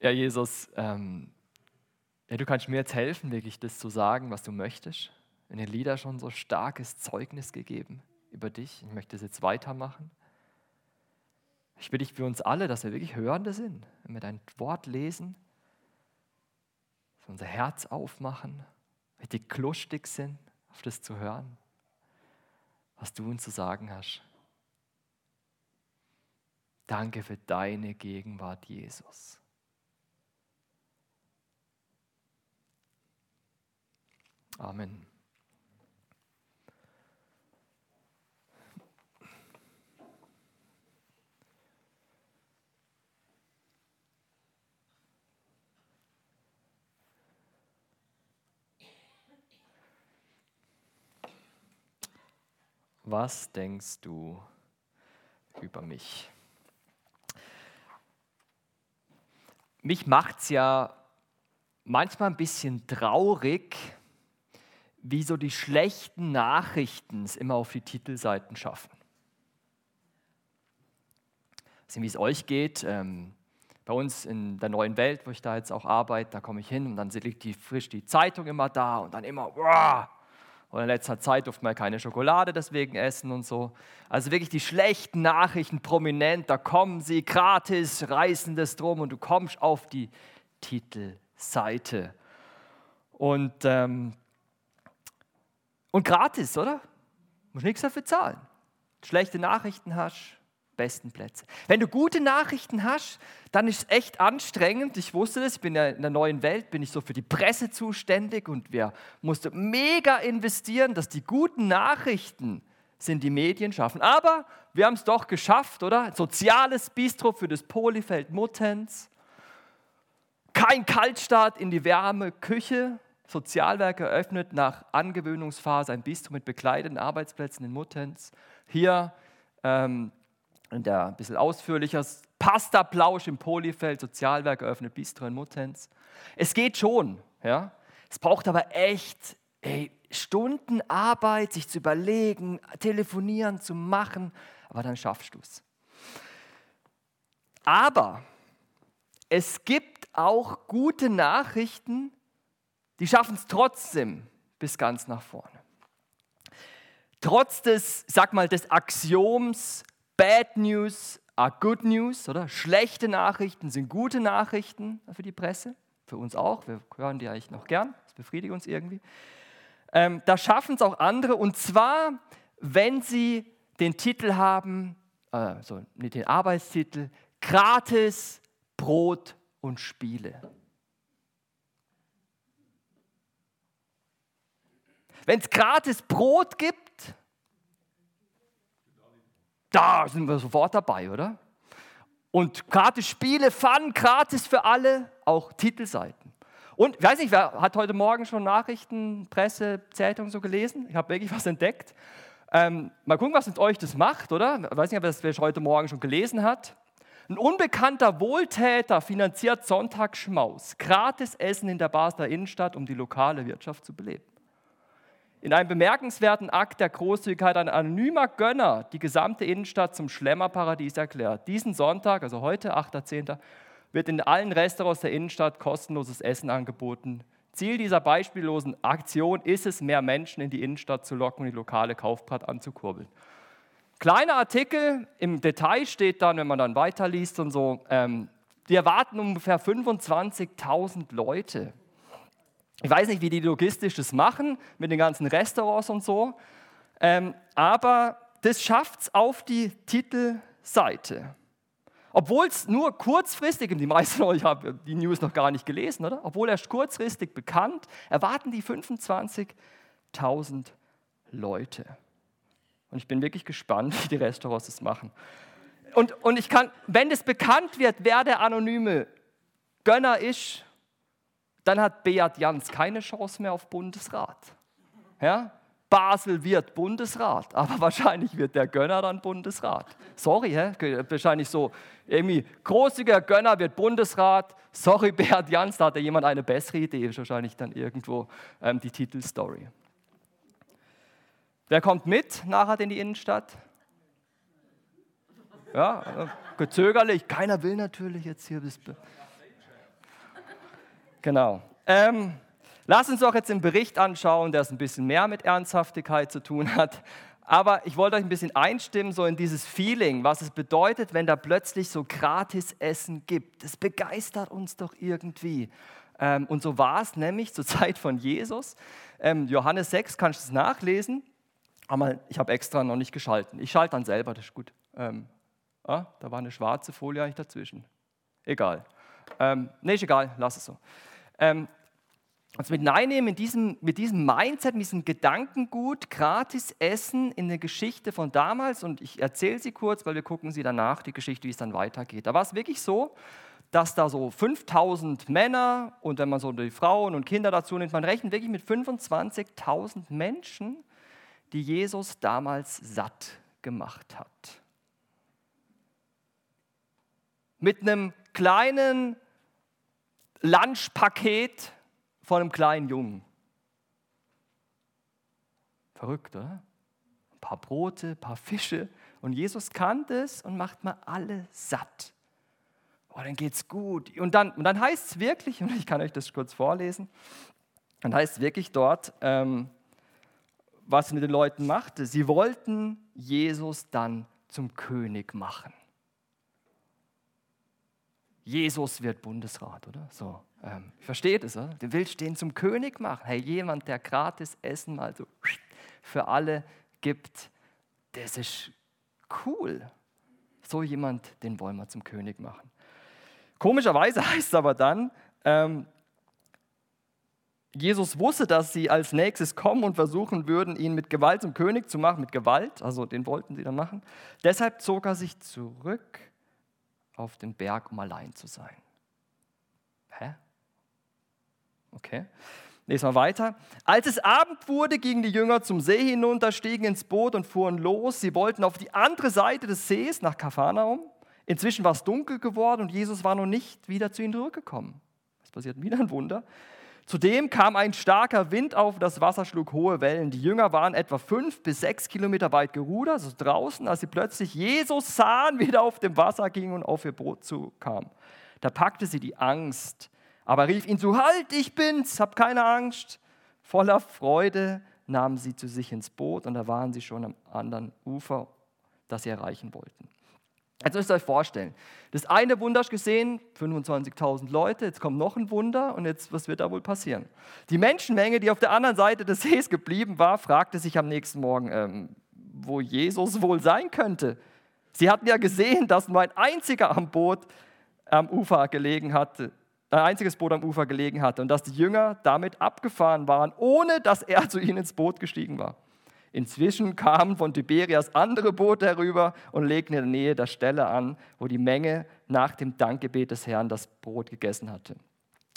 Ja, Jesus, ähm, ja, du kannst mir jetzt helfen, wirklich das zu sagen, was du möchtest. In den Lieder schon so starkes Zeugnis gegeben über dich. Ich möchte es jetzt weitermachen. Ich bitte dich für uns alle, dass wir wirklich Hörende sind, wenn wir dein Wort lesen, dass unser Herz aufmachen, richtig klustig sind, auf das zu hören, was du uns zu sagen hast. Danke für deine Gegenwart, Jesus. Amen. Was denkst du über mich? Mich macht es ja manchmal ein bisschen traurig, wie so die schlechten Nachrichten es immer auf die Titelseiten schaffen. Ich wie es euch geht. Ähm, bei uns in der neuen Welt, wo ich da jetzt auch arbeite, da komme ich hin und dann liegt die, frisch die Zeitung immer da und dann immer, wow, und in letzter Zeit durfte man keine Schokolade deswegen essen und so. Also wirklich die schlechten Nachrichten prominent, da kommen sie gratis, reißen das drum und du kommst auf die Titelseite. Und, ähm, und gratis, oder? Du musst nichts dafür zahlen. Schlechte Nachrichten hast, besten Plätze. Wenn du gute Nachrichten hast, dann ist es echt anstrengend. Ich wusste das, ich bin ja in der neuen Welt, bin ich so für die Presse zuständig und wir mussten mega investieren, dass die guten Nachrichten sind die Medien schaffen. Aber wir haben es doch geschafft, oder? Soziales Bistro für das Polifeld Muttenz. Kein Kaltstart in die wärme Küche. Sozialwerk eröffnet nach Angewöhnungsphase ein Bistro mit bekleideten Arbeitsplätzen in Muttenz. Hier ähm, und der ein bisschen ausführlicher, Pasta-Plausch im Polifeld, Sozialwerk eröffnet Bistro in Muttenz. Es geht schon, ja. Es braucht aber echt ey, Stunden Arbeit, sich zu überlegen, telefonieren, zu machen, aber dann schaffst du es. Aber es gibt auch gute Nachrichten, die schaffen es trotzdem bis ganz nach vorne. Trotz des, sag mal, des Axioms, Bad News are good news, oder? Schlechte Nachrichten sind gute Nachrichten für die Presse, für uns auch. Wir hören die eigentlich noch gern, das befriedigt uns irgendwie. Ähm, da schaffen es auch andere, und zwar, wenn sie den Titel haben, so nicht den Arbeitstitel, Gratis Brot und Spiele. Wenn es gratis Brot gibt, da sind wir sofort dabei, oder? Und gratis Spiele, Fun, gratis für alle, auch Titelseiten. Und ich weiß nicht, wer hat heute Morgen schon Nachrichten, Presse, Zeitung so gelesen? Ich habe wirklich was entdeckt. Ähm, mal gucken, was mit euch das macht, oder? Ich weiß nicht, ob das wer heute Morgen schon gelesen hat. Ein unbekannter Wohltäter finanziert Sonntagsschmaus, gratis Essen in der Basler Innenstadt, um die lokale Wirtschaft zu beleben. In einem bemerkenswerten Akt der Großzügigkeit ein anonymer Gönner die gesamte Innenstadt zum Schlemmerparadies erklärt. Diesen Sonntag, also heute, 8.10., wird in allen Restaurants der Innenstadt kostenloses Essen angeboten. Ziel dieser beispiellosen Aktion ist es, mehr Menschen in die Innenstadt zu locken und die lokale Kaufkraft anzukurbeln. Kleiner Artikel, im Detail steht dann, wenn man dann weiterliest und so, ähm, die erwarten ungefähr 25.000 Leute. Ich weiß nicht, wie die logistisch das machen mit den ganzen Restaurants und so, ähm, aber das schafft es auf die Titelseite. Obwohl es nur kurzfristig, die meisten von euch haben die News noch gar nicht gelesen, oder? Obwohl erst kurzfristig bekannt, erwarten die 25.000 Leute. Und ich bin wirklich gespannt, wie die Restaurants das machen. Und, und ich kann, wenn es bekannt wird, wer der anonyme Gönner ist, dann hat Beat Jans keine Chance mehr auf Bundesrat. Ja? Basel wird Bundesrat, aber wahrscheinlich wird der Gönner dann Bundesrat. Sorry, hä? wahrscheinlich so, irgendwie, großzügiger Gönner wird Bundesrat. Sorry, Beat Jans, da hatte jemand eine bessere Idee, ist wahrscheinlich dann irgendwo ähm, die Titelstory. Wer kommt mit nachher in die Innenstadt? Ja, äh, gezögerlich, keiner will natürlich jetzt hier. Genau. Ähm, lass uns doch jetzt den Bericht anschauen, der es ein bisschen mehr mit Ernsthaftigkeit zu tun hat. Aber ich wollte euch ein bisschen einstimmen, so in dieses Feeling, was es bedeutet, wenn da plötzlich so gratis Essen gibt. Das begeistert uns doch irgendwie. Ähm, und so war es nämlich zur Zeit von Jesus. Ähm, Johannes 6, kannst du es nachlesen? Aber ich habe extra noch nicht geschalten. Ich schalte dann selber, das ist gut. Ähm, ah, da war eine schwarze Folie eigentlich dazwischen. Egal. Ähm, nee, ist egal, lass es so. Ähm, uns mit reinnehmen in diesem, mit diesem Mindset, mit diesem Gedankengut, gratis Essen in der Geschichte von damals. Und ich erzähle sie kurz, weil wir gucken sie danach, die Geschichte, wie es dann weitergeht. Da war es wirklich so, dass da so 5000 Männer und wenn man so die Frauen und Kinder dazu nimmt, man rechnet wirklich mit 25.000 Menschen, die Jesus damals satt gemacht hat. Mit einem kleinen Lunchpaket von einem kleinen Jungen. Verrückt, oder? Ein paar Brote, ein paar Fische. Und Jesus kannte es und macht mal alle satt. Oh, dann geht's gut. Und dann, und dann heißt es wirklich, und ich kann euch das kurz vorlesen, dann heißt es wirklich dort, ähm, was es mit den Leuten machte. Sie wollten Jesus dann zum König machen. Jesus wird Bundesrat, oder? So, ähm, versteht es, oder? Du willst den zum König machen. Hey, jemand, der gratis Essen mal so für alle gibt, das ist cool. So jemand, den wollen wir zum König machen. Komischerweise heißt es aber dann, ähm, Jesus wusste, dass sie als nächstes kommen und versuchen würden, ihn mit Gewalt zum König zu machen, mit Gewalt, also den wollten sie dann machen. Deshalb zog er sich zurück auf den Berg, um allein zu sein. Hä? Okay. Lesen wir weiter. Als es Abend wurde, gingen die Jünger zum See hinunter, stiegen ins Boot und fuhren los. Sie wollten auf die andere Seite des Sees nach Kapharnaum. Inzwischen war es dunkel geworden und Jesus war noch nicht wieder zu ihnen zurückgekommen. Es passiert wieder ein Wunder. Zudem kam ein starker Wind auf, das Wasser schlug hohe Wellen. Die Jünger waren etwa fünf bis sechs Kilometer weit gerudert, also draußen, als sie plötzlich Jesus sahen, wieder auf dem Wasser ging und auf ihr Boot zukam. Da packte sie die Angst, aber rief ihn zu, halt, ich bin's, hab keine Angst. Voller Freude nahmen sie zu sich ins Boot und da waren sie schon am anderen Ufer, das sie erreichen wollten. Jetzt müsst ihr euch vorstellen, das eine Wunder gesehen, 25.000 Leute, jetzt kommt noch ein Wunder und jetzt, was wird da wohl passieren? Die Menschenmenge, die auf der anderen Seite des Sees geblieben war, fragte sich am nächsten Morgen, ähm, wo Jesus wohl sein könnte. Sie hatten ja gesehen, dass nur ein einziger am Boot am Ufer gelegen hatte, ein einziges Boot am Ufer gelegen hatte und dass die Jünger damit abgefahren waren, ohne dass er zu ihnen ins Boot gestiegen war. Inzwischen kamen von Tiberias andere Boote herüber und legten in der Nähe der Stelle an, wo die Menge nach dem Dankgebet des Herrn das Brot gegessen hatte.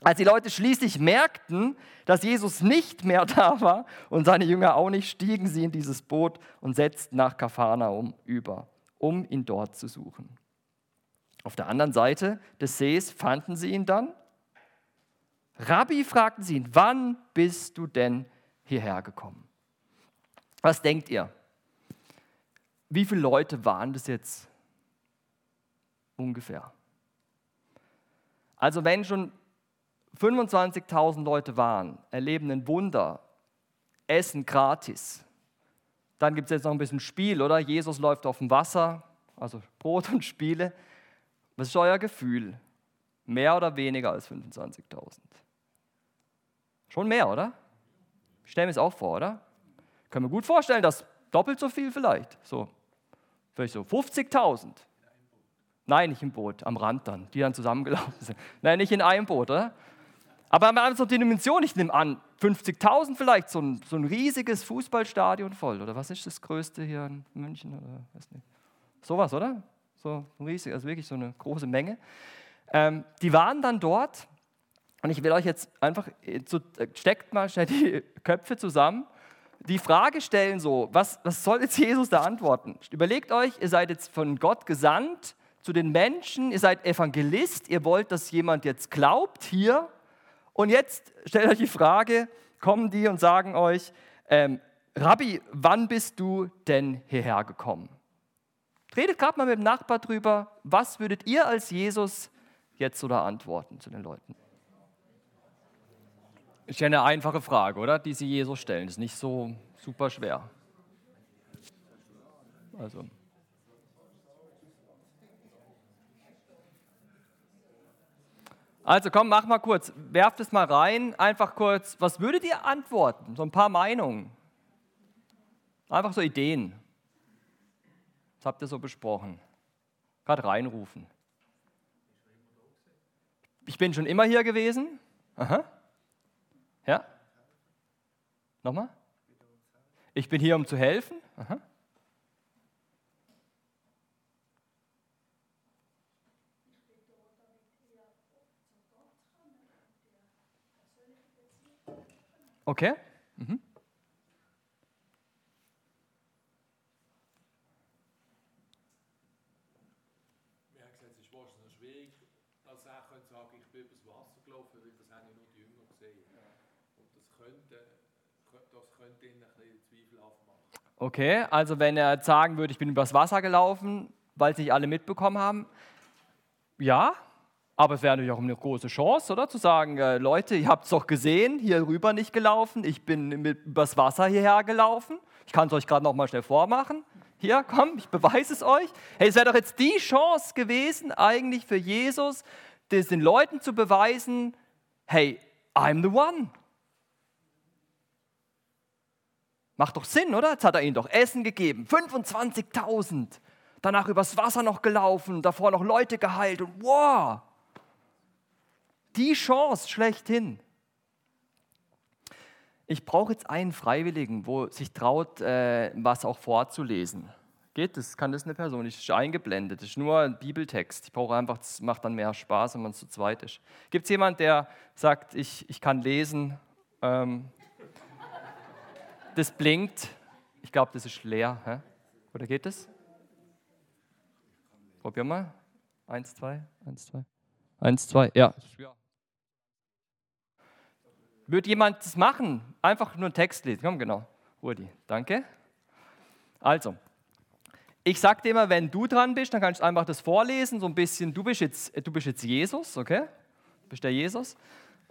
Als die Leute schließlich merkten, dass Jesus nicht mehr da war und seine Jünger auch nicht, stiegen sie in dieses Boot und setzten nach Kapharnaum über, um ihn dort zu suchen. Auf der anderen Seite des Sees fanden sie ihn dann. Rabbi fragten sie ihn, wann bist du denn hierher gekommen? Was denkt ihr? Wie viele Leute waren das jetzt ungefähr? Also wenn schon 25.000 Leute waren, erleben ein Wunder, essen gratis, dann gibt es jetzt noch ein bisschen Spiel, oder? Jesus läuft auf dem Wasser, also Brot und Spiele. Was ist euer Gefühl? Mehr oder weniger als 25.000? Schon mehr, oder? Ich stelle mir es auch vor, oder? Können wir gut vorstellen, dass doppelt so viel vielleicht. So, vielleicht so 50.000. Nein, nicht im Boot, am Rand dann, die dann zusammengelaufen sind. Nein, nicht in einem Boot, oder? Aber wir haben so die Dimension, ich nehme an, 50.000 vielleicht, so ein, so ein riesiges Fußballstadion voll. Oder was ist das größte hier in München? Oder weiß nicht. Sowas, oder? So riesig, also wirklich so eine große Menge. Ähm, die waren dann dort und ich will euch jetzt einfach, so, äh, steckt mal schnell die Köpfe zusammen die Frage stellen so, was, was soll jetzt Jesus da antworten? Überlegt euch, ihr seid jetzt von Gott gesandt zu den Menschen, ihr seid Evangelist, ihr wollt, dass jemand jetzt glaubt hier. Und jetzt stellt euch die Frage, kommen die und sagen euch, ähm, Rabbi, wann bist du denn hierher gekommen? Redet gerade mal mit dem Nachbar drüber, was würdet ihr als Jesus jetzt oder antworten zu den Leuten? Ist ja eine einfache Frage, oder? Die Sie Jesus stellen. Ist nicht so super schwer. Also. Also komm, mach mal kurz, werft es mal rein, einfach kurz, was würdet ihr antworten? So ein paar Meinungen. Einfach so Ideen. Was habt ihr so besprochen? Gerade reinrufen. Ich bin schon immer hier gewesen. Aha. Nochmal? Ich bin hier, um zu helfen. Aha. Okay. Mhm. Wir haben gesagt, es ist wahrscheinlich schwierig, dass er sagen, ich bin übers Wasser gelaufen, weil das haben ja nur die Jünger gesehen. Und das könnte, das könnte ihnen ein bisschen zweifelhaft machen. Okay, also wenn er sagen würde, ich bin übers Wasser gelaufen, weil es nicht alle mitbekommen haben, ja, aber es wäre natürlich auch eine große Chance, oder? Zu sagen, äh, Leute, ihr habt es doch gesehen, hier rüber nicht gelaufen, ich bin mit, übers Wasser hierher gelaufen. Ich kann es euch gerade noch mal schnell vormachen. Hier, komm, ich beweise es euch. Hey, es wäre doch jetzt die Chance gewesen, eigentlich für Jesus, das den Leuten zu beweisen, hey, I'm the one. Macht doch Sinn, oder? Jetzt hat er ihnen doch Essen gegeben. 25.000. Danach übers Wasser noch gelaufen, davor noch Leute geheilt und wow die Chance schlechthin. Ich brauche jetzt einen Freiwilligen, wo sich traut, äh, was auch vorzulesen. Geht das? Kann das eine Person? Ich ist eingeblendet. Das ist nur ein Bibeltext. Ich brauche einfach, das macht dann mehr Spaß, wenn man zu zweit ist. Gibt es jemanden, der sagt, ich, ich kann lesen? Ähm, das blinkt. Ich glaube, das ist leer. Hä? Oder geht das? Probier mal. Eins, zwei, eins, zwei. Eins, zwei, ja. Würde jemand das machen? Einfach nur einen Text lesen. Komm, genau. Rudi, danke. Also, ich sag dir immer, wenn du dran bist, dann kannst du einfach das vorlesen, so ein bisschen. Du bist jetzt, du bist jetzt Jesus, okay? Du bist der Jesus.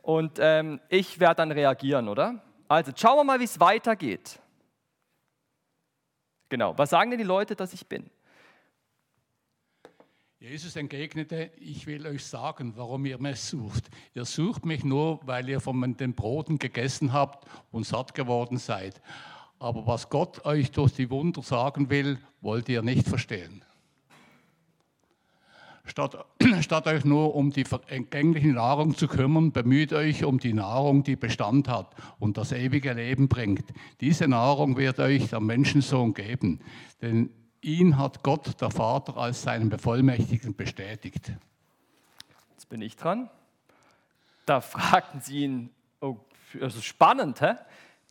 Und ähm, ich werde dann reagieren, oder? Also, schauen wir mal, wie es weitergeht. Genau. Was sagen denn die Leute, dass ich bin? Jesus entgegnete, ich will euch sagen, warum ihr mich sucht. Ihr sucht mich nur, weil ihr von den Broten gegessen habt und satt geworden seid. Aber was Gott euch durch die Wunder sagen will, wollt ihr nicht verstehen. Statt, statt euch nur um die entgängliche Nahrung zu kümmern, bemüht euch um die Nahrung, die Bestand hat und das ewige Leben bringt. Diese Nahrung wird euch der Menschensohn geben. Denn Ihn hat Gott, der Vater, als seinen Bevollmächtigten bestätigt. Jetzt bin ich dran. Da fragten sie ihn, oh, also spannend, hä?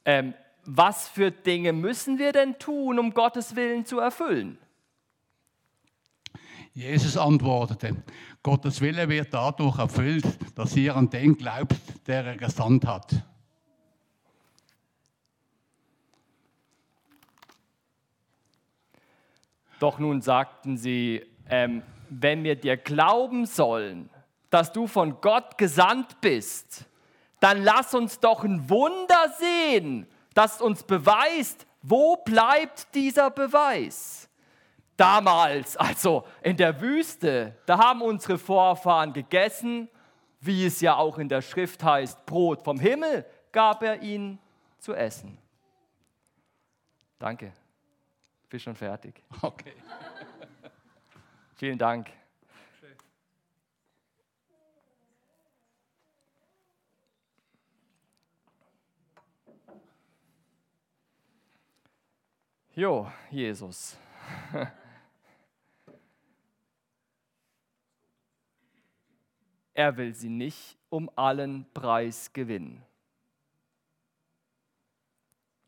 Ähm, was für Dinge müssen wir denn tun, um Gottes Willen zu erfüllen? Jesus antwortete, Gottes Wille wird dadurch erfüllt, dass ihr an den glaubt, der er gesandt hat. Doch nun sagten sie, ähm, wenn wir dir glauben sollen, dass du von Gott gesandt bist, dann lass uns doch ein Wunder sehen, das uns beweist, wo bleibt dieser Beweis. Damals, also in der Wüste, da haben unsere Vorfahren gegessen, wie es ja auch in der Schrift heißt, Brot vom Himmel gab er ihnen zu essen. Danke bin schon fertig. Okay. Vielen Dank. Jo, Jesus. Er will sie nicht um allen Preis gewinnen.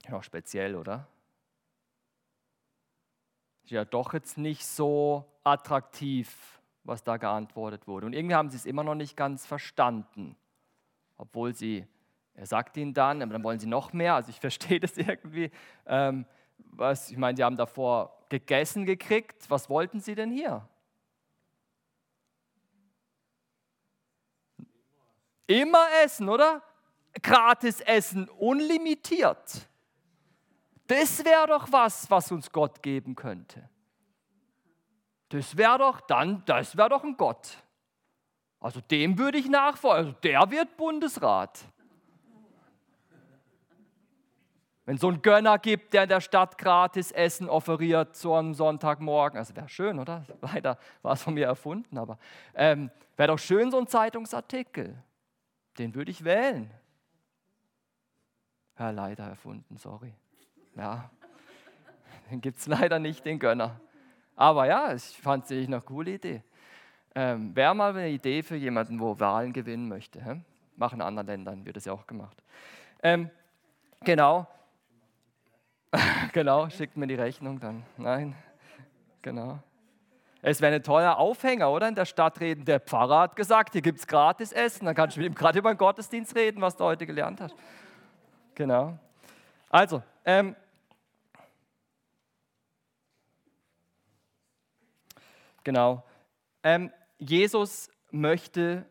Ja, speziell, oder? ist ja doch jetzt nicht so attraktiv, was da geantwortet wurde. Und irgendwie haben sie es immer noch nicht ganz verstanden, obwohl sie, er sagt ihnen dann, aber dann wollen sie noch mehr. Also ich verstehe das irgendwie. Ähm, was, ich meine, sie haben davor gegessen gekriegt. Was wollten sie denn hier? Immer essen, oder? gratis Essen, unlimitiert. Das wäre doch was, was uns Gott geben könnte. Das wäre doch dann, das wäre doch ein Gott. Also dem würde ich nachfolgen. Also der wird Bundesrat. Wenn es so einen Gönner gibt, der in der Stadt gratis Essen offeriert so am Sonntagmorgen, also wäre schön, oder? Leider war es von mir erfunden, aber ähm, wäre doch schön so ein Zeitungsartikel. Den würde ich wählen. Ja, leider erfunden, sorry. Ja, den gibt es leider nicht, den Gönner. Aber ja, ich fand es eine coole Idee. Ähm, Wäre mal eine Idee für jemanden, wo Wahlen gewinnen möchte. Hä? Machen in anderen Ländern, wird das ja auch gemacht. Ähm, genau. genau, schickt mir die Rechnung dann. Nein, genau. Es wäre ein toller Aufhänger, oder? In der Stadt reden. Der Pfarrer hat gesagt, hier gibt es gratis Essen. Dann kannst du mit ihm gerade über den Gottesdienst reden, was du heute gelernt hast. Genau. Also, ähm, genau. Ähm, Jesus möchte,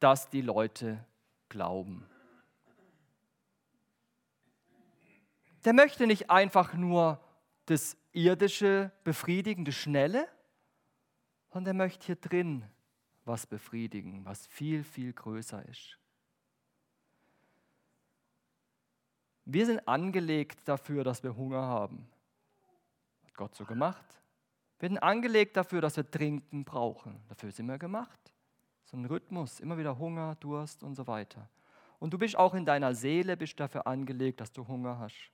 dass die Leute glauben. Der möchte nicht einfach nur das irdische befriedigen, das Schnelle, sondern er möchte hier drin was befriedigen, was viel, viel größer ist. Wir sind angelegt dafür, dass wir Hunger haben. Hat Gott so gemacht. Wir sind angelegt dafür, dass wir Trinken brauchen. Dafür sind wir gemacht. So ein Rhythmus, immer wieder Hunger, Durst und so weiter. Und du bist auch in deiner Seele bist dafür angelegt, dass du Hunger hast.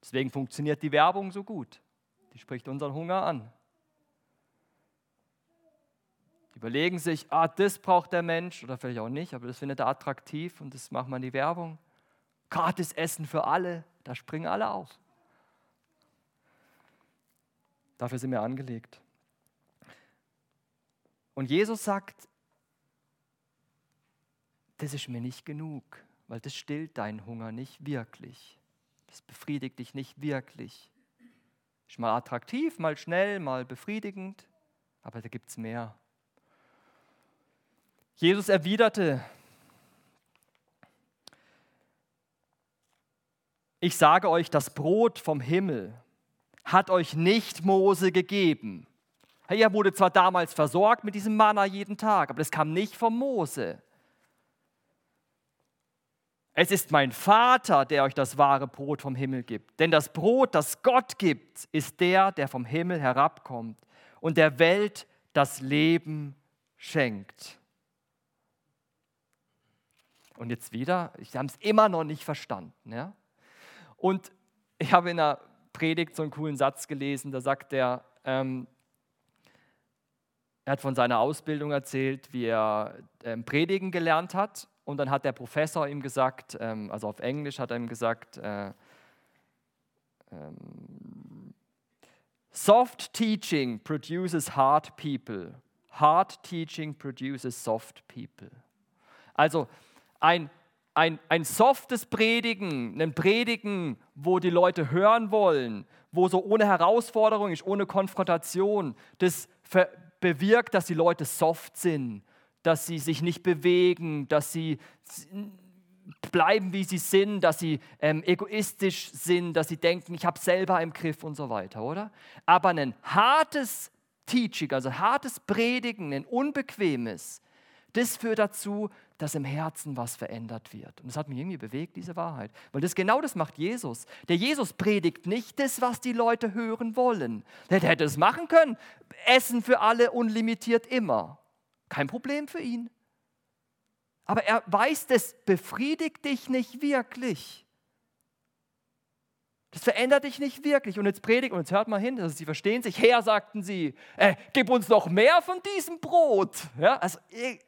Deswegen funktioniert die Werbung so gut. Die spricht unseren Hunger an. Die überlegen sich, ah, das braucht der Mensch oder vielleicht auch nicht, aber das findet er attraktiv und das macht man die Werbung. Gratis Essen für alle, da springen alle auf. Dafür sind wir angelegt. Und Jesus sagt, das ist mir nicht genug, weil das stillt deinen Hunger nicht wirklich. Das befriedigt dich nicht wirklich. Ist mal attraktiv, mal schnell, mal befriedigend, aber da gibt es mehr. Jesus erwiderte, ich sage euch, das Brot vom Himmel hat euch nicht Mose gegeben. Er wurde zwar damals versorgt mit diesem Manna jeden Tag, aber das kam nicht von Mose. Es ist mein Vater, der euch das wahre Brot vom Himmel gibt. Denn das Brot, das Gott gibt, ist der, der vom Himmel herabkommt und der Welt das Leben schenkt. Und jetzt wieder, ich habe es immer noch nicht verstanden. Ja? Und ich habe in einer Predigt so einen coolen Satz gelesen, da sagt er, ähm, er hat von seiner Ausbildung erzählt, wie er ähm, Predigen gelernt hat. Und dann hat der Professor ihm gesagt, ähm, also auf Englisch hat er ihm gesagt, äh, ähm, Soft teaching produces hard people. Hard teaching produces soft people. Also ein ein, ein softes Predigen, ein Predigen, wo die Leute hören wollen, wo so ohne Herausforderung ist, ohne Konfrontation, das bewirkt, dass die Leute soft sind, dass sie sich nicht bewegen, dass sie bleiben, wie sie sind, dass sie ähm, egoistisch sind, dass sie denken, ich habe selber im Griff und so weiter, oder? Aber ein hartes Teaching, also hartes Predigen, ein unbequemes, das führt dazu, dass im Herzen was verändert wird. Und das hat mich irgendwie bewegt, diese Wahrheit. Weil das genau das macht Jesus. Der Jesus predigt nicht das, was die Leute hören wollen. Der hätte es machen können. Essen für alle unlimitiert immer. Kein Problem für ihn. Aber er weiß, das befriedigt dich nicht wirklich. Das verändert dich nicht wirklich. Und jetzt predigt, und jetzt hört mal hin, also sie verstehen sich. Herr, sagten sie, äh, gib uns noch mehr von diesem Brot. Ja, also, äh,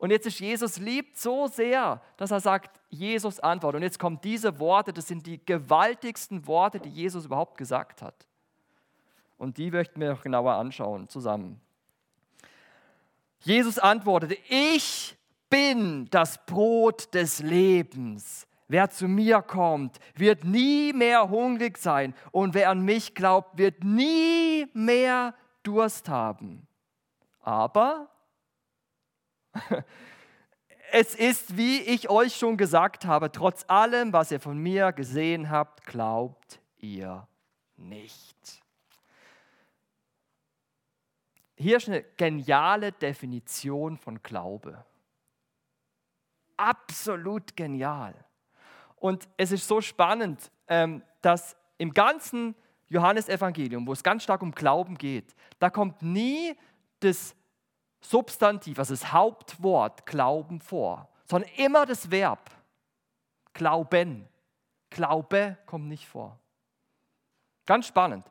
und jetzt ist Jesus liebt so sehr, dass er sagt, Jesus antwortet. Und jetzt kommen diese Worte, das sind die gewaltigsten Worte, die Jesus überhaupt gesagt hat. Und die möchten wir noch genauer anschauen zusammen. Jesus antwortete, ich bin das Brot des Lebens. Wer zu mir kommt, wird nie mehr hungrig sein. Und wer an mich glaubt, wird nie mehr Durst haben. Aber es ist, wie ich euch schon gesagt habe, trotz allem, was ihr von mir gesehen habt, glaubt ihr nicht. Hier ist eine geniale Definition von Glaube. Absolut genial. Und es ist so spannend, ähm, dass im ganzen Johannesevangelium, wo es ganz stark um Glauben geht, da kommt nie das Substantiv, also das Hauptwort Glauben vor, sondern immer das Verb Glauben. Glaube kommt nicht vor. Ganz spannend.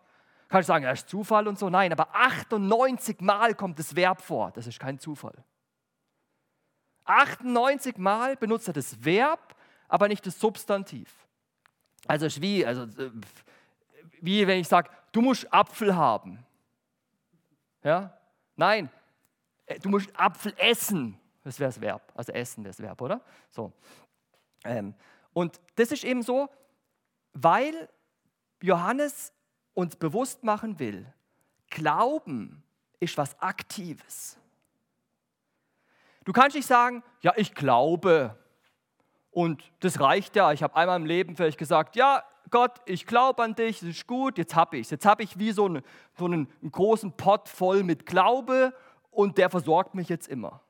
Kann ich sagen, er ist Zufall und so? Nein, aber 98 Mal kommt das Verb vor. Das ist kein Zufall. 98 Mal benutzt er das Verb, aber nicht das Substantiv. Also ist wie, also, äh, wie wenn ich sage, du musst Apfel haben. Ja? Nein, du musst Apfel essen. Das wäre das Verb. Also essen wäre das Verb, oder? So. Ähm, und das ist eben so, weil Johannes uns bewusst machen will, Glauben ist was Aktives. Du kannst nicht sagen, ja, ich glaube und das reicht ja. Ich habe einmal im Leben vielleicht gesagt, ja, Gott, ich glaube an dich, das ist gut, jetzt habe ich es. Jetzt habe ich wie so, eine, so einen, einen großen Pott voll mit Glaube und der versorgt mich jetzt immer.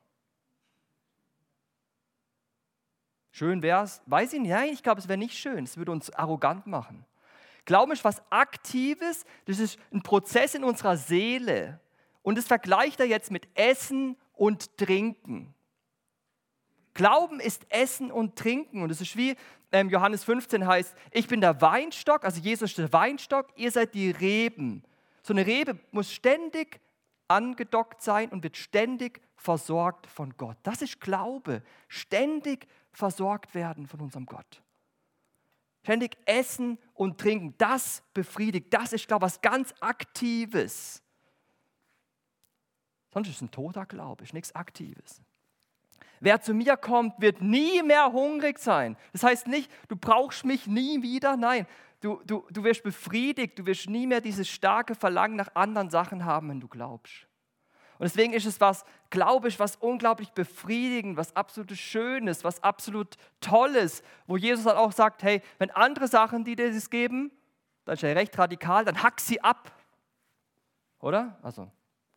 Schön wäre es, weiß ich nicht, nein, ich glaube, es wäre nicht schön, es würde uns arrogant machen. Glauben ist was Aktives, das ist ein Prozess in unserer Seele. Und das vergleicht er jetzt mit Essen und Trinken. Glauben ist Essen und Trinken. Und es ist wie ähm, Johannes 15 heißt, ich bin der Weinstock, also Jesus ist der Weinstock, ihr seid die Reben. So eine Rebe muss ständig angedockt sein und wird ständig versorgt von Gott. Das ist Glaube, ständig versorgt werden von unserem Gott. Ständig essen und trinken, das befriedigt, das ist, glaube ich, was ganz Aktives. Sonst ist es ein toter Glaube, ist nichts Aktives. Wer zu mir kommt, wird nie mehr hungrig sein. Das heißt nicht, du brauchst mich nie wieder. Nein, du, du, du wirst befriedigt, du wirst nie mehr dieses starke Verlangen nach anderen Sachen haben, wenn du glaubst. Und deswegen ist es was, glaube ich, was unglaublich befriedigend, was absolut Schönes, was absolut Tolles, wo Jesus dann auch sagt, hey, wenn andere Sachen, die dir das geben, dann ist er recht radikal, dann hack sie ab. Oder? Also,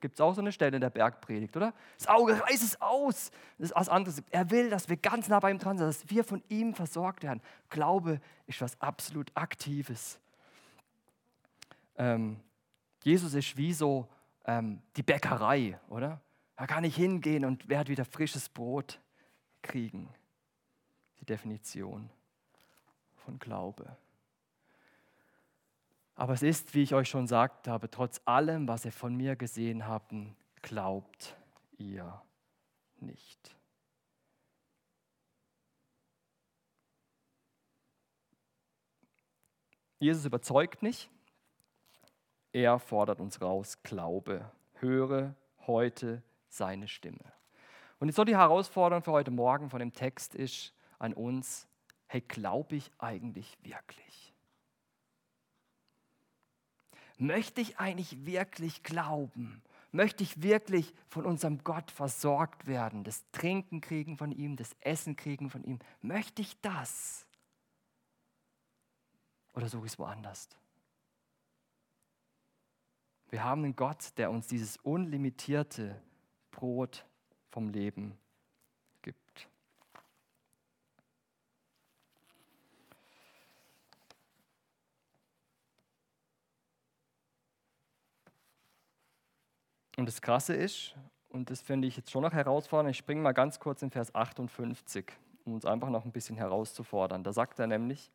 gibt es auch so eine Stelle in der Bergpredigt, oder? Das Auge reiß es aus. Das ist was anderes. Er will, dass wir ganz nah bei ihm dran sind, dass wir von ihm versorgt werden. Glaube ist was absolut Aktives. Ähm, Jesus ist wie so ähm, die Bäckerei, oder? Da kann ich hingehen und werde wieder frisches Brot kriegen. Die Definition von Glaube. Aber es ist, wie ich euch schon sagt habe, trotz allem, was ihr von mir gesehen habt, glaubt ihr nicht. Jesus überzeugt nicht, er fordert uns raus, Glaube, höre heute seine Stimme. Und jetzt so die Herausforderung für heute Morgen von dem Text ist an uns, hey, glaube ich eigentlich wirklich? Möchte ich eigentlich wirklich glauben? Möchte ich wirklich von unserem Gott versorgt werden, das Trinken kriegen von ihm, das Essen kriegen von ihm? Möchte ich das? Oder suche ich es woanders? Wir haben einen Gott, der uns dieses unlimitierte Brot vom Leben gibt. Und das Krasse ist, und das finde ich jetzt schon noch herausfordernd, ich springe mal ganz kurz in Vers 58, um uns einfach noch ein bisschen herauszufordern. Da sagt er nämlich,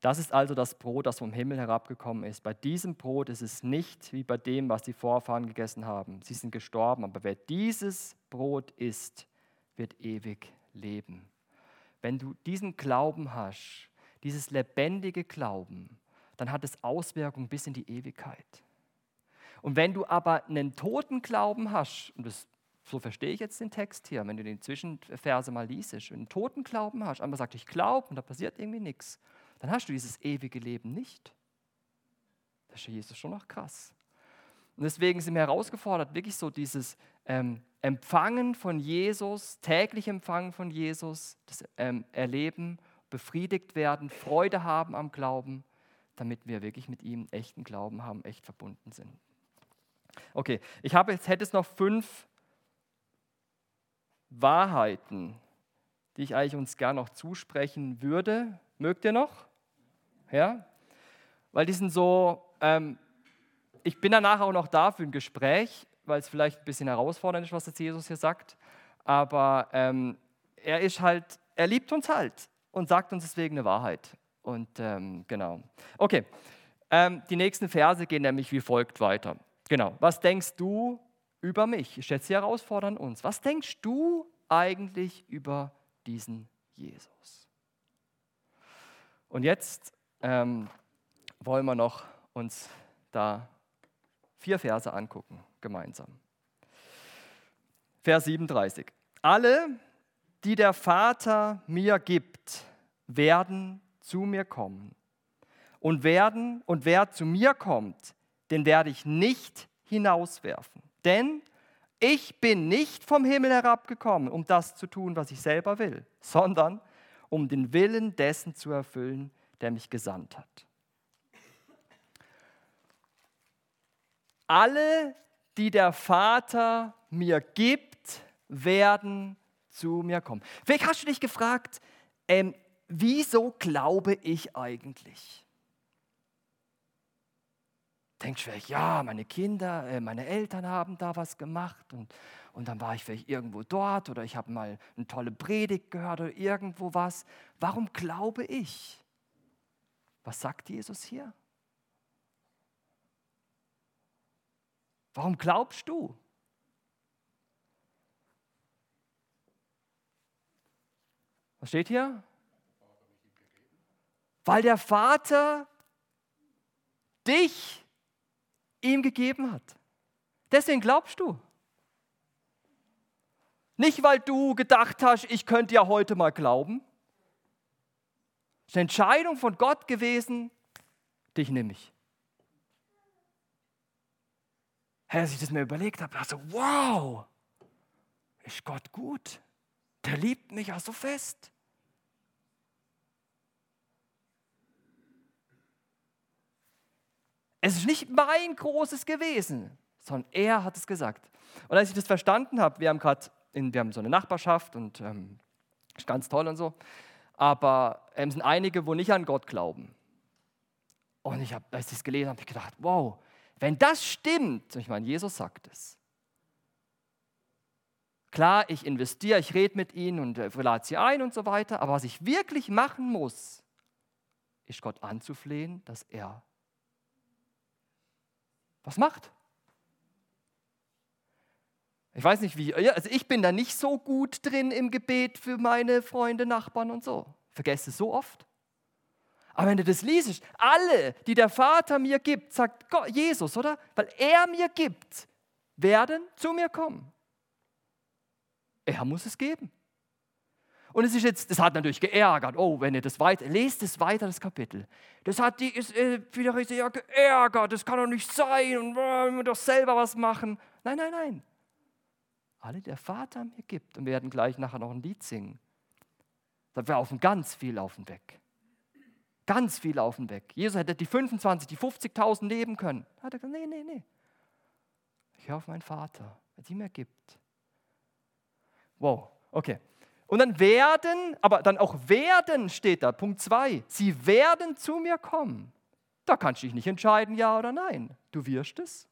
das ist also das Brot, das vom Himmel herabgekommen ist. Bei diesem Brot ist es nicht wie bei dem, was die Vorfahren gegessen haben. Sie sind gestorben, aber wer dieses Brot isst, wird ewig leben. Wenn du diesen Glauben hast, dieses lebendige Glauben, dann hat es Auswirkungen bis in die Ewigkeit. Und wenn du aber einen toten Glauben hast, und das, so verstehe ich jetzt den Text hier, wenn du den Zwischenverse mal liest, wenn du einen toten Glauben hast, einmal sagt, ich glaube und da passiert irgendwie nichts, dann hast du dieses ewige Leben nicht. Das ist Jesus schon noch krass. Und deswegen sind wir herausgefordert, wirklich so dieses ähm, Empfangen von Jesus, täglich Empfangen von Jesus, das ähm, Erleben, befriedigt werden, Freude haben am Glauben, damit wir wirklich mit ihm echten Glauben haben, echt verbunden sind. Okay, ich habe jetzt, hätte es noch fünf Wahrheiten, die ich eigentlich uns gerne noch zusprechen würde. Mögt ihr noch? Ja? Weil die sind so, ähm, ich bin danach auch noch da für ein Gespräch, weil es vielleicht ein bisschen herausfordernd ist, was jetzt Jesus hier sagt. Aber ähm, er ist halt, er liebt uns halt und sagt uns deswegen eine Wahrheit. Und ähm, genau. Okay, ähm, die nächsten Verse gehen nämlich wie folgt weiter. Genau. Was denkst du über mich? Ich schätze, sie herausfordern uns. Was denkst du eigentlich über diesen Jesus? Und jetzt ähm, wollen wir noch uns da vier Verse angucken, gemeinsam. Vers 37. Alle, die der Vater mir gibt, werden zu mir kommen. Und werden und wer zu mir kommt, den werde ich nicht hinauswerfen. Denn ich bin nicht vom Himmel herabgekommen, um das zu tun, was ich selber will, sondern um den Willen dessen zu erfüllen, der mich gesandt hat. Alle, die der Vater mir gibt, werden zu mir kommen. Vielleicht hast du dich gefragt, ähm, wieso glaube ich eigentlich? Denkst du vielleicht, ja, meine Kinder, äh, meine Eltern haben da was gemacht und, und dann war ich vielleicht irgendwo dort oder ich habe mal eine tolle Predigt gehört oder irgendwo was. Warum glaube ich? Was sagt Jesus hier? Warum glaubst du? Was steht hier? Weil der Vater dich ihm gegeben hat. Deswegen glaubst du. Nicht, weil du gedacht hast, ich könnte ja heute mal glauben. Es ist eine Entscheidung von Gott gewesen, dich nehme ich. Herr, als ich das mir überlegt habe, dachte ich wow, ist Gott gut. Der liebt mich ja so fest. Es ist nicht mein großes gewesen, sondern er hat es gesagt. Und als ich das verstanden habe, wir haben gerade, wir haben so eine Nachbarschaft und ähm, ist ganz toll und so, aber es ähm, sind einige, wo nicht an Gott glauben. Und ich habe, als ich es gelesen habe, ich gedacht, wow, wenn das stimmt, ich meine, Jesus sagt es. Klar, ich investiere, ich rede mit ihnen und äh, lade sie ein und so weiter, aber was ich wirklich machen muss, ist Gott anzuflehen, dass er was macht. Ich weiß nicht wie, also ich bin da nicht so gut drin im Gebet für meine Freunde, Nachbarn und so. Vergesse es so oft. Aber wenn du das liest, alle, die der Vater mir gibt, sagt Gott, Jesus, oder? Weil er mir gibt, werden zu mir kommen. Er muss es geben. Und es ist jetzt, das hat natürlich geärgert. Oh, wenn ihr das weiter, lest es weiter, das Kapitel. Das hat die ist, äh, sehr geärgert. Das kann doch nicht sein. Und äh, wir doch selber was machen. Nein, nein, nein. Alle, der Vater mir gibt. Und wir werden gleich nachher noch ein Lied singen. Da laufen ganz viel auf und weg. Ganz viel auf und weg. Jesus hätte die 25, die 50.000 leben können. Da hat er gesagt, nee, nee, nee. Ich höre auf meinen Vater, der die mir gibt. Wow, okay. Und dann werden, aber dann auch werden steht da, Punkt 2. Sie werden zu mir kommen. Da kannst du dich nicht entscheiden, ja oder nein. Du wirst es.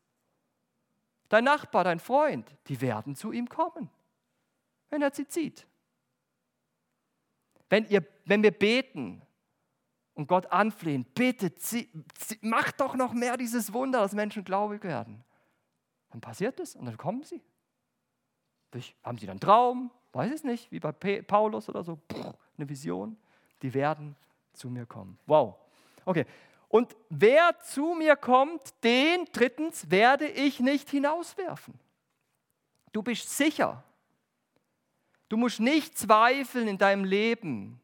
Dein Nachbar, dein Freund, die werden zu ihm kommen, wenn er sie zieht. Wenn, ihr, wenn wir beten, und Gott anflehen, bitte, zieh, zieh, mach doch noch mehr dieses Wunder, dass Menschen gläubig werden. Dann passiert es und dann kommen sie. Durch, haben sie dann Traum, weiß es nicht, wie bei Paulus oder so, eine Vision. Die werden zu mir kommen. Wow. Okay. Und wer zu mir kommt, den drittens werde ich nicht hinauswerfen. Du bist sicher. Du musst nicht zweifeln in deinem Leben,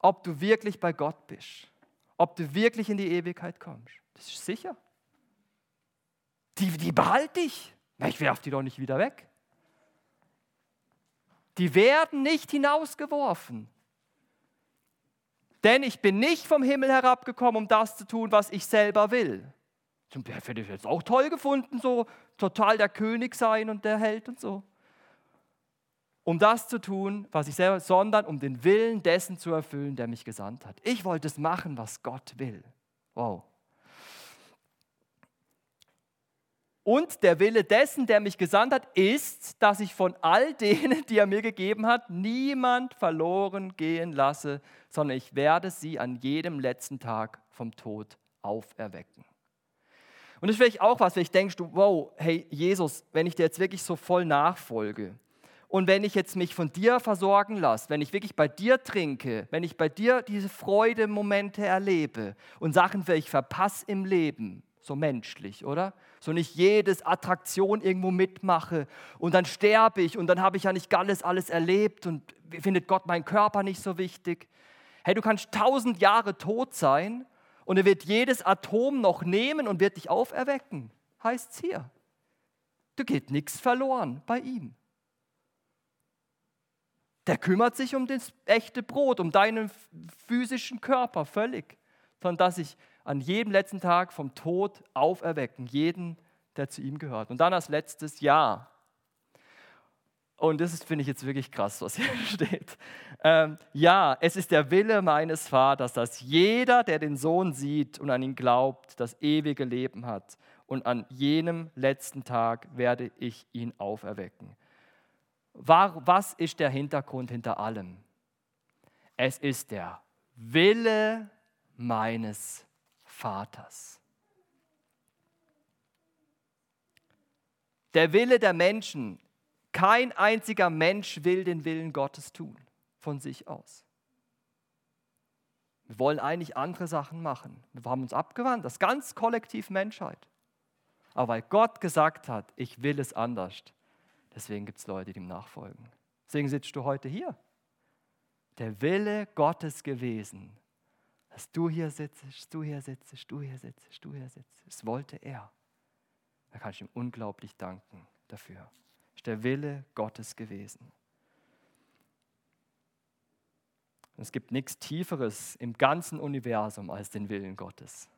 ob du wirklich bei Gott bist, ob du wirklich in die Ewigkeit kommst. Das ist sicher. Die, die behalte ich, Ich werfe die doch nicht wieder weg. Die werden nicht hinausgeworfen. Denn ich bin nicht vom Himmel herabgekommen, um das zu tun, was ich selber will. Das hätte ich jetzt auch toll gefunden, so total der König sein und der Held und so. Um das zu tun, was ich selber, sondern um den Willen dessen zu erfüllen, der mich gesandt hat. Ich wollte es machen, was Gott will. Wow. Und der Wille dessen, der mich gesandt hat, ist, dass ich von all denen, die er mir gegeben hat, niemand verloren gehen lasse, sondern ich werde sie an jedem letzten Tag vom Tod auferwecken. Und das ist vielleicht auch was, wenn ich denke, wow, hey Jesus, wenn ich dir jetzt wirklich so voll nachfolge und wenn ich jetzt mich von dir versorgen lasse, wenn ich wirklich bei dir trinke, wenn ich bei dir diese Freude-Momente erlebe und Sachen vielleicht verpasse im Leben, so menschlich, oder? So nicht jedes Attraktion irgendwo mitmache und dann sterbe ich und dann habe ich ja nicht alles, alles erlebt und findet Gott meinen Körper nicht so wichtig. Hey, du kannst tausend Jahre tot sein und er wird jedes Atom noch nehmen und wird dich auferwecken. Heißt es hier. Du geht nichts verloren bei ihm. Der kümmert sich um das echte Brot, um deinen physischen Körper völlig, sondern dass ich an jedem letzten Tag vom Tod auferwecken, jeden, der zu ihm gehört. Und dann als letztes Ja. Und das finde ich jetzt wirklich krass, was hier steht. Ähm, ja, es ist der Wille meines Vaters, dass jeder, der den Sohn sieht und an ihn glaubt, das ewige Leben hat. Und an jenem letzten Tag werde ich ihn auferwecken. Was ist der Hintergrund hinter allem? Es ist der Wille meines Vaters. Der Wille der Menschen. Kein einziger Mensch will den Willen Gottes tun, von sich aus. Wir wollen eigentlich andere Sachen machen. Wir haben uns abgewandt, das ganz kollektiv Menschheit. Aber weil Gott gesagt hat, ich will es anders, deswegen gibt es Leute, die ihm nachfolgen. Deswegen sitzt du heute hier. Der Wille Gottes gewesen, dass du hier sitzt, du hier sitzt, du hier sitzt, du hier sitzt. Das wollte er. Da kann ich ihm unglaublich danken dafür. Das ist der Wille Gottes gewesen. Es gibt nichts Tieferes im ganzen Universum als den Willen Gottes.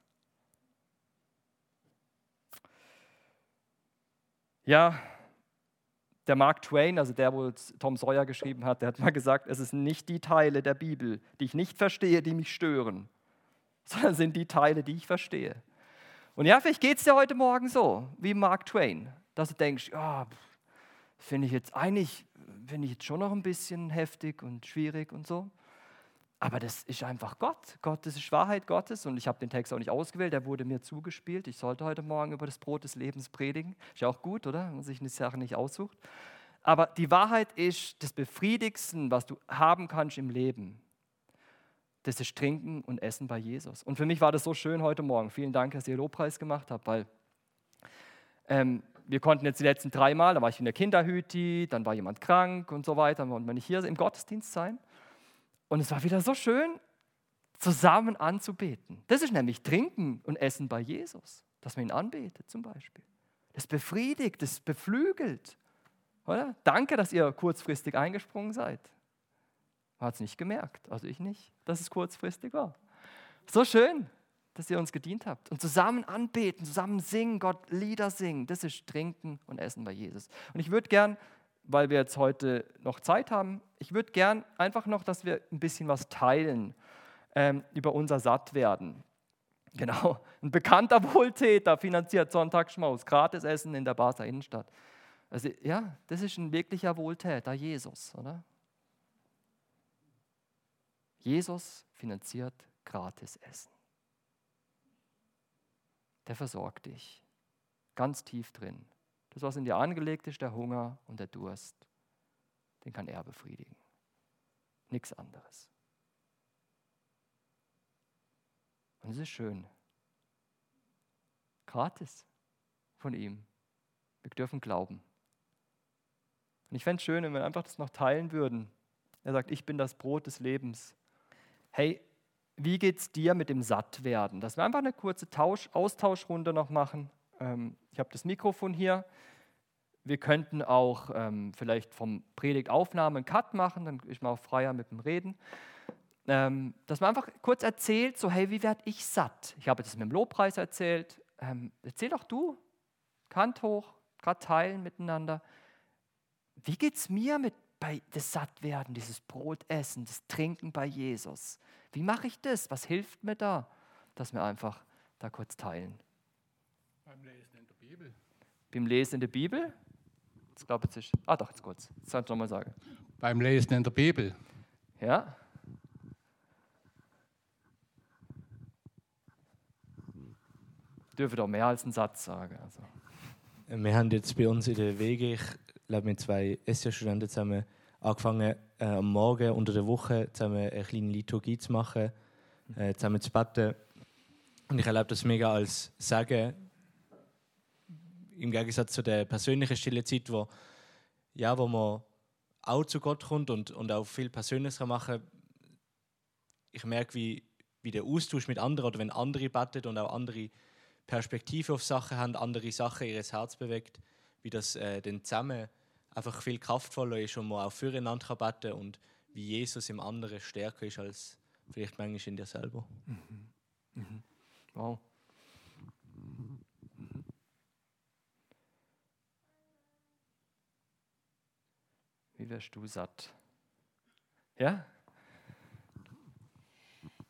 Ja, der Mark Twain, also der, wo Tom Sawyer geschrieben hat, der hat mal gesagt, es sind nicht die Teile der Bibel, die ich nicht verstehe, die mich stören, sondern sind die Teile, die ich verstehe. Und ja, vielleicht geht es dir heute Morgen so, wie Mark Twain, dass du denkst, ja, finde ich jetzt eigentlich, finde ich jetzt schon noch ein bisschen heftig und schwierig und so. Aber das ist einfach Gott. Gott, das ist Wahrheit Gottes. Und ich habe den Text auch nicht ausgewählt, der wurde mir zugespielt. Ich sollte heute Morgen über das Brot des Lebens predigen. Ist ja auch gut, oder? Wenn man sich eine Sache nicht aussucht. Aber die Wahrheit ist, das Befriedigste, was du haben kannst im Leben, das ist Trinken und Essen bei Jesus. Und für mich war das so schön heute Morgen. Vielen Dank, dass ihr Lobpreis gemacht habt, weil ähm, wir konnten jetzt die letzten drei Mal, da war ich in der Kinderhüti, dann war jemand krank und so weiter, konnte man nicht hier im Gottesdienst sein. Und es war wieder so schön, zusammen anzubeten. Das ist nämlich Trinken und Essen bei Jesus, dass man ihn anbetet zum Beispiel. Das befriedigt, das beflügelt. Oder? Danke, dass ihr kurzfristig eingesprungen seid. Man hat es nicht gemerkt, also ich nicht, dass es kurzfristig war. So schön, dass ihr uns gedient habt. Und zusammen anbeten, zusammen singen, Gott Lieder singen, das ist Trinken und Essen bei Jesus. Und ich würde gern weil wir jetzt heute noch Zeit haben, ich würde gern einfach noch, dass wir ein bisschen was teilen ähm, über unser Sattwerden. Genau, ein bekannter Wohltäter finanziert Sonntagsschmaus, Gratisessen in der Basler Innenstadt. Also ja, das ist ein wirklicher Wohltäter, Jesus, oder? Jesus finanziert Gratisessen. Der versorgt dich, ganz tief drin. Das, was in dir angelegt ist, der Hunger und der Durst, den kann er befriedigen. Nichts anderes. Und es ist schön. Gratis von ihm. Wir dürfen glauben. Und ich fände es schön, wenn wir einfach das noch teilen würden. Er sagt, ich bin das Brot des Lebens. Hey, wie geht es dir mit dem Sattwerden? Dass wir einfach eine kurze Tausch, Austauschrunde noch machen. Ähm, ich habe das Mikrofon hier. wir könnten auch ähm, vielleicht vom Predigtaufnahme einen Cut machen, dann ist man auch freier mit dem Reden. Ähm, dass man einfach kurz erzählt, so hey, wie werde ich satt? Ich habe das mit dem Lobpreis erzählt. Ähm, erzähl doch du, Kant hoch, gerade teilen miteinander. Wie geht es mir mit bei das Sattwerden, dieses Brotessen, das Trinken bei Jesus? Wie mache ich das? Was hilft mir da? Dass wir einfach da kurz teilen. Beim Lesen in der Bibel. Beim Lesen in der Bibel? Ich glaube, jetzt ist. Ah, doch, jetzt kurz. Das soll ich nochmal sagen. Beim Lesen in der Bibel. Ja. Dürfen doch mehr als einen Satz sagen. Also. Wir haben jetzt bei uns in der Wege, ich glaube mit zwei SJ-Studenten zusammen angefangen, äh, am Morgen unter der Woche zusammen eine kleine Liturgie zu machen, äh, zusammen zu beten. Und ich erlebe das mega als Sagen, im Gegensatz zu der persönlichen stille Zeit, wo, ja, wo man auch zu Gott kommt und, und auch viel Persönliches machen kann. Ich merke, wie, wie der Austausch mit anderen oder wenn andere beten und auch andere Perspektive auf Sachen haben, andere Sachen ihres Herz bewegt, wie das äh, dann zusammen einfach viel kraftvoller ist und man auch füreinander kann beten und wie Jesus im anderen stärker ist als vielleicht manchmal in dir selber. Mhm. Mhm. Wow. Wie wirst du satt? Ja?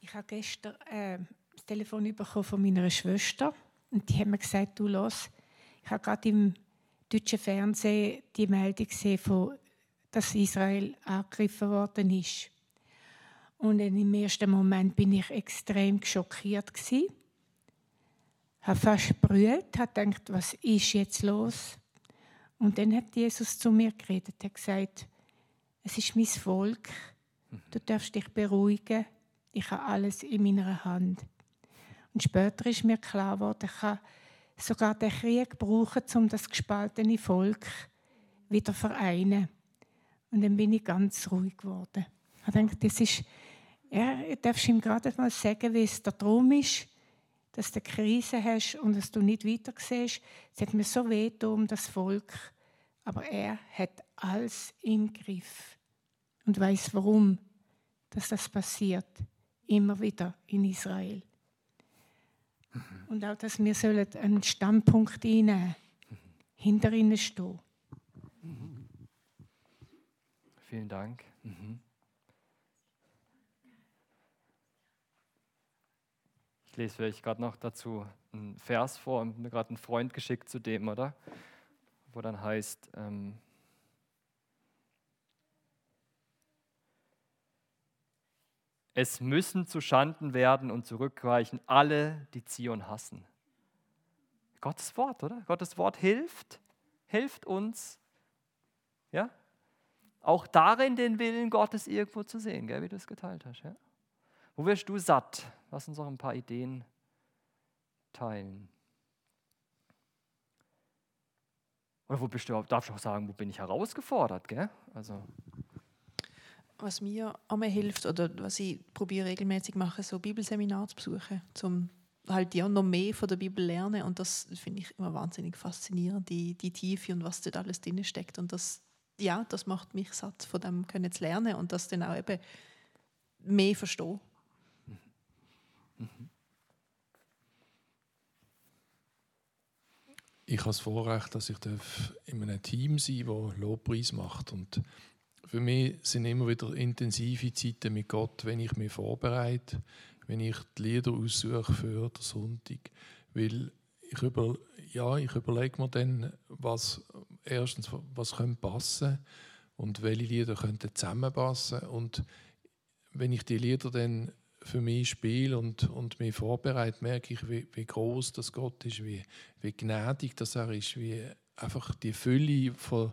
Ich habe gestern äh, das Telefon bekommen von meiner Schwester und die hat mir gesagt, du los, ich habe gerade im deutschen Fernsehen die Meldung gesehen, von, dass Israel angegriffen worden ist. Und im ersten Moment bin ich extrem schockiert gewesen. Habe fast brüllt, habe gedacht, was ist jetzt los? Und dann hat Jesus zu mir geredet, er hat gesagt, es ist mein Volk, du darfst dich beruhigen, ich habe alles in meiner Hand. Und später ist mir klar geworden, ich kann sogar den Krieg brauchen, um das gespaltene Volk wieder vereinen. Und dann bin ich ganz ruhig geworden. Ich denke, das ist, ja, darfst ihm gerade mal sagen, wie es da drum ist, dass du eine Krise hast und dass du nicht weiter siehst. Es hat mir so weh um das Volk. Aber er hat alles im Griff und weiß warum, dass das passiert. Immer wieder in Israel. Mhm. Und auch, dass wir sollen einen Standpunkt einnehmen mhm. hinter ihnen stehen. Mhm. Vielen Dank. Mhm. Lese vielleicht gerade noch dazu einen Vers vor und mir gerade einen Freund geschickt zu dem, oder? Wo dann heißt, ähm, es müssen zu Schanden werden und zurückweichen alle, die Zion hassen. Gottes Wort, oder? Gottes Wort hilft, hilft uns, ja, auch darin den Willen Gottes irgendwo zu sehen, gell, wie du es geteilt hast. Ja? Wo wirst du satt? Lass uns auch ein paar Ideen teilen. Oder wo bist du, darfst du auch sagen, wo bin ich herausgefordert? Gell? Also. Was mir immer hilft oder was ich probiere regelmäßig mache, so Bibelseminar zu besuchen, um halt ja noch mehr von der Bibel lernen und das finde ich immer wahnsinnig faszinierend, die, die Tiefe und was dort alles drin steckt und das ja, das macht mich satt, von dem können zu lernen und das dann auch eben mehr verstehen. Ich habe das Vorrecht, dass ich in einem Team sein darf, das Lobpreis macht. Und für mich sind immer wieder intensive Zeiten mit Gott, wenn ich mich vorbereite, wenn ich die Lieder aussuche für den Sonntag. Weil ich, über, ja, ich überlege mir dann, was erstens, was könnte passen und welche Lieder könnten zusammenpassen. Und wenn ich die Lieder dann für mich spiele und, und mich vorbereite, merke ich, wie, wie groß das Gott ist, wie, wie gnädig das er ist, wie einfach die Fülle von,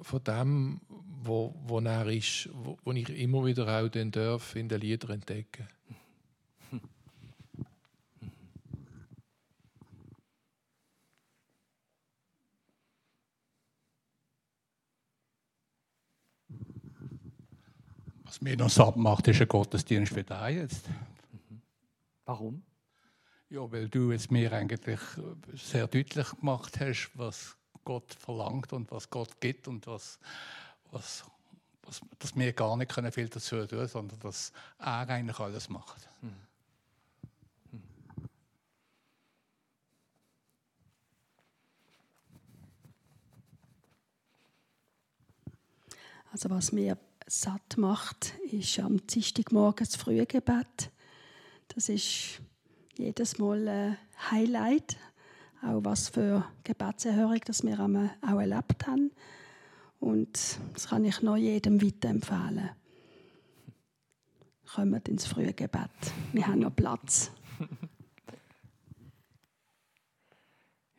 von dem, wo, wo er ist, wo, wo ich immer wieder auch den darf in den Liedern entdecken. Was mir noch satt macht, ist ein Gottesdienst wie da jetzt. Warum? Ja, weil du jetzt mir eigentlich sehr deutlich gemacht hast, was Gott verlangt und was Gott gibt und was, was, was dass wir gar nicht können viel dazu tun, sondern dass er eigentlich alles macht. Hm. Also was mir satt macht, ist am Dienstagmorgen das frühe Gebet. Das ist jedes Mal ein Highlight, auch was für Gebetserhörung das wir auch erlebt haben. Und das kann ich noch jedem weiterempfehlen. Kommt ins frühe Gebet. Wir haben noch Platz.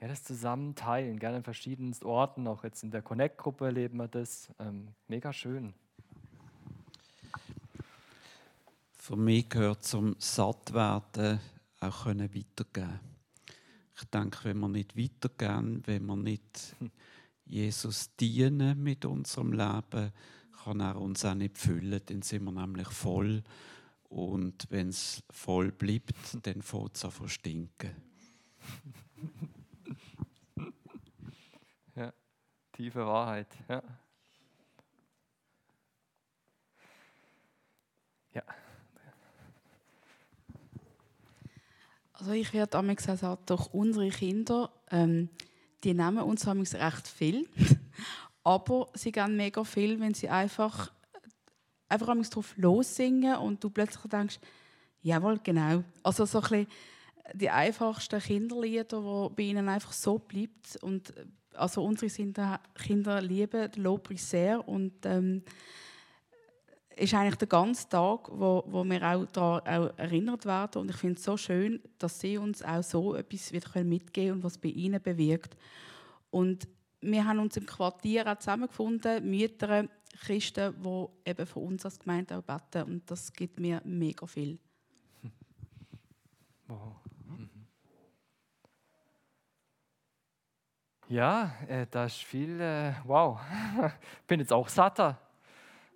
Ja, das Zusammenteilen, gerne an verschiedensten Orten, auch jetzt in der Connect-Gruppe erleben wir das. Ähm, mega schön. Für mich gehört zum Sattwerden auch können weitergeben. Ich denke, wenn wir nicht weitergeben, wenn wir nicht Jesus dienen mit unserem Leben, kann er uns auch nicht füllen, dann sind wir nämlich voll. Und wenn es voll bleibt, dann fängt es an zu stinken. Tiefe Wahrheit, ja. Ja. Also ich werde einmal gesagt, durch unsere Kinder, ähm, die nehmen uns recht viel, aber sie gehen mega viel, wenn sie einfach einfach drauf lossingen und du plötzlich denkst, jawohl, genau. Also so ein bisschen die einfachsten Kinderlieder, wo bei ihnen einfach so bleibt und also unsere Kinder, lieben den sehr und ähm, ist eigentlich der ganze Tag, wo, wo wir auch daran auch erinnert werden und ich finde es so schön, dass sie uns auch so etwas wieder mitgeben können und was bei ihnen bewirkt. Und wir haben uns im Quartier auch zusammengefunden, Mütter, Christen, die eben von uns als Gemeinde auch beten und das gibt mir mega viel. Wow. Ja, äh, da ist viel, äh, wow, ich bin jetzt auch satter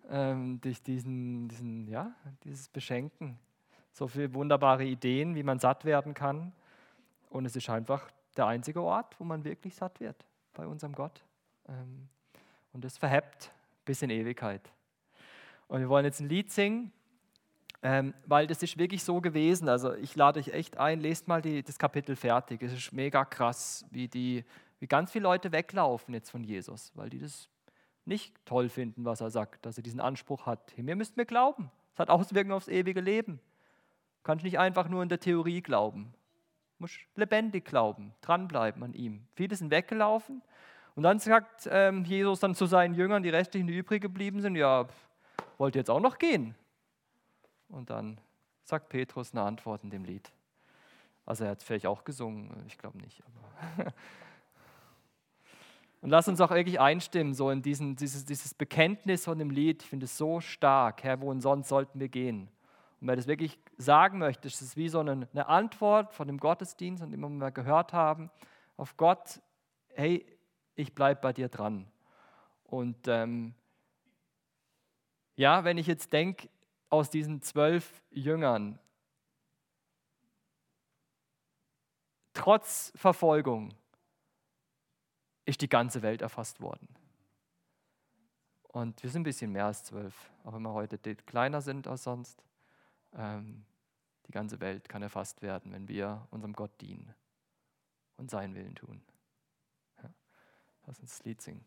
ähm, durch diesen, diesen, ja, dieses Beschenken. So viele wunderbare Ideen, wie man satt werden kann. Und es ist einfach der einzige Ort, wo man wirklich satt wird, bei unserem Gott. Ähm, und es verhebt bis in Ewigkeit. Und wir wollen jetzt ein Lied singen, ähm, weil das ist wirklich so gewesen. Also ich lade euch echt ein, lest mal die, das Kapitel fertig. Es ist mega krass, wie die wie ganz viele Leute weglaufen jetzt von Jesus, weil die das nicht toll finden, was er sagt, dass er diesen Anspruch hat. Mir müsst mir glauben. Es hat Auswirkungen aufs ewige Leben. Du kannst nicht einfach nur in der Theorie glauben. Du musst lebendig glauben, dranbleiben an ihm. Viele sind weggelaufen. Und dann sagt ähm, Jesus dann zu seinen Jüngern, die restlichen, die übrig geblieben sind, ja, wollt ihr jetzt auch noch gehen? Und dann sagt Petrus eine Antwort in dem Lied. Also er hat es vielleicht auch gesungen, ich glaube nicht. Aber Und lass uns auch wirklich einstimmen, so in diesen, dieses, dieses Bekenntnis von dem Lied. Ich finde es so stark. Herr, wohin sonst sollten wir gehen? Und wer das wirklich sagen möchte, ist es wie so eine, eine Antwort von dem Gottesdienst und immer wir gehört haben, auf Gott, hey, ich bleibe bei dir dran. Und ähm, ja, wenn ich jetzt denke, aus diesen zwölf Jüngern, trotz Verfolgung, ist die ganze Welt erfasst worden. Und wir sind ein bisschen mehr als zwölf, auch wenn wir heute kleiner sind als sonst. Ähm, die ganze Welt kann erfasst werden, wenn wir unserem Gott dienen und seinen Willen tun. Ja. Lass uns das Lied singen.